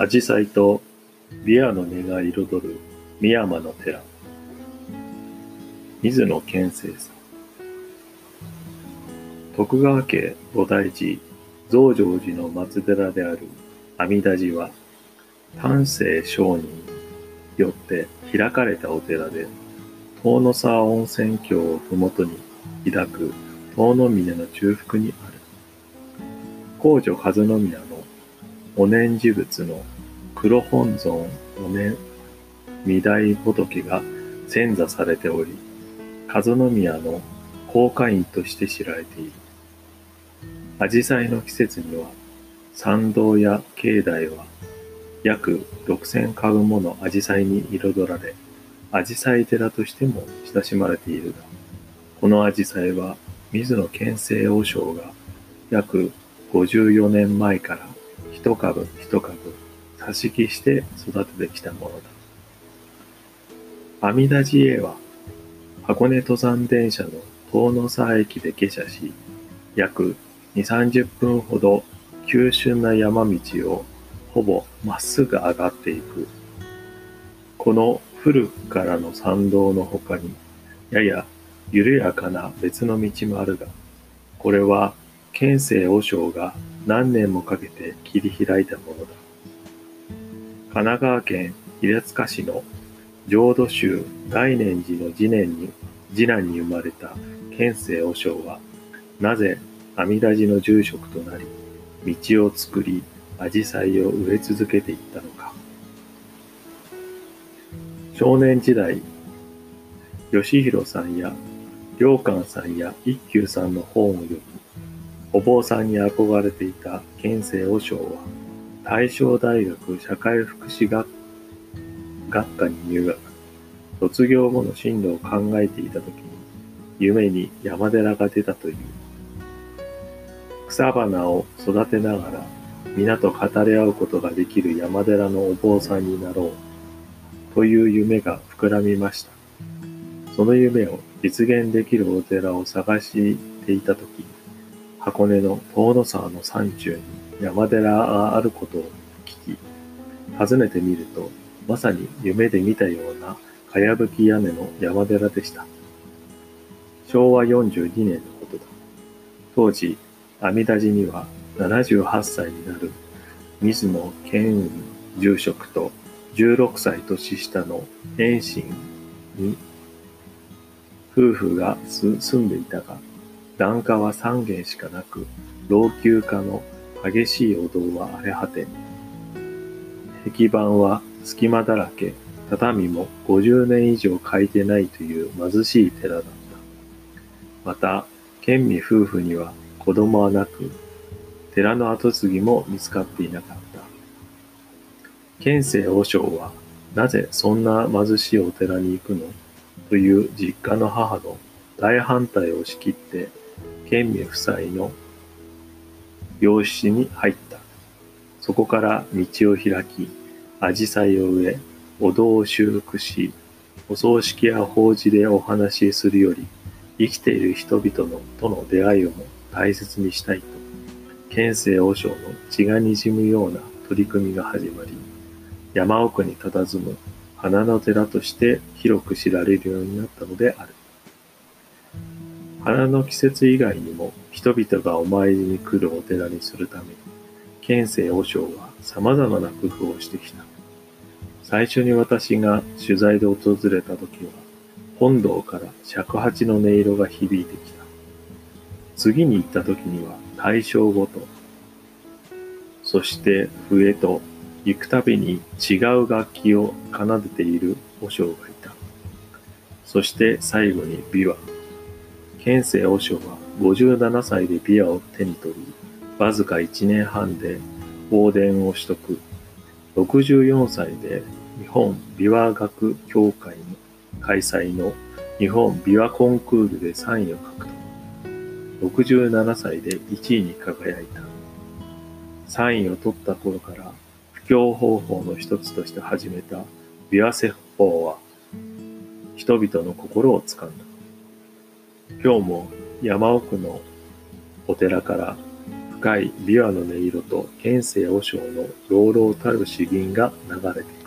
アジサイとビアの根が彩る三山の寺。水野健生さん。徳川家菩提寺増上寺の松寺である阿弥陀寺は、丹精上人によって開かれたお寺で、遠野沢温泉郷をふもとに抱く遠野峰の中腹にある。皇女和宮のお念寺仏の黒本尊お念御大仏が遷座されており、和宮の公会員として知られている。紫陽花の季節には、参道や境内は約6000株もの紫陽花に彩られ、紫陽花寺としても親しまれているが、この紫陽花は水野県政王将が約54年前から一株一株挿し木して育ててきたものだ。阿弥陀寺へは箱根登山電車の遠野沢駅で下車し、約2、30分ほど急峻な山道をほぼまっすぐ上がっていく。この古くからの参道の他に、やや緩やかな別の道もあるが、これは県政和尚が何年もかけて切り開いたものだ。神奈川県平塚市の浄土宗大念寺の次年に次男に生まれた県政和尚は、なぜ阿弥陀寺の住職となり、道を作り、紫陽花を植え続けていったのか。少年時代、義弘さんや良寛さんや一休さんの本を読み、お坊さんに憧れていた県政和尚は、大正大学社会福祉学学科に入学。卒業後の進路を考えていたときに、夢に山寺が出たという。草花を育てながら、皆と語り合うことができる山寺のお坊さんになろう。という夢が膨らみました。その夢を実現できるお寺を探していたとき、箱根の遠野沢の山中に山寺があることを聞き、訪ねてみると、まさに夢で見たようなかやぶき屋根の山寺でした。昭和42年のことだ。当時、阿弥陀寺には78歳になる水野健雲住職と16歳年下の遠心に夫婦が住んでいたが、檀家は3軒しかなく、老朽化の激しいお堂は荒れ果て、壁板は隙間だらけ、畳も50年以上書いてないという貧しい寺だった。また、県民夫婦には子供はなく、寺の跡継ぎも見つかっていなかった。県政和尚は、なぜそんな貧しいお寺に行くの？という実家の母の大反対を仕切って、県民夫妻の養子に入った。そこから道を開き、紫陽花を植え、お堂を修復し、お葬式や法事でお話しするより、生きている人々のとの出会いをも大切にしたいと、県政和尚の血が滲むような取り組みが始まり、山奥に佇む花の寺として広く知られるようになったのである。花の季節以外にも人々がお参りに来るお寺にするために、県政和尚は様々な工夫をしてきた。最初に私が取材で訪れた時は、本堂から尺八の音色が響いてきた。次に行った時には大正ごと、そして笛と行くたびに違う楽器を奏でている和尚がいた。そして最後に琵琶。県政和尚は57歳で琵琶を手に取り、わずか1年半で法伝を取得。64歳で日本琵琶学協会の開催の日本琵琶コンクールで3位を獲得。67歳で1位に輝いた。3位を取った頃から布教方法の一つとして始めた琵琶説法は人々の心をつかんだ。今日も山奥のお寺から深い琵琶の音色と県政和尚の朗々たる詩吟が流れています。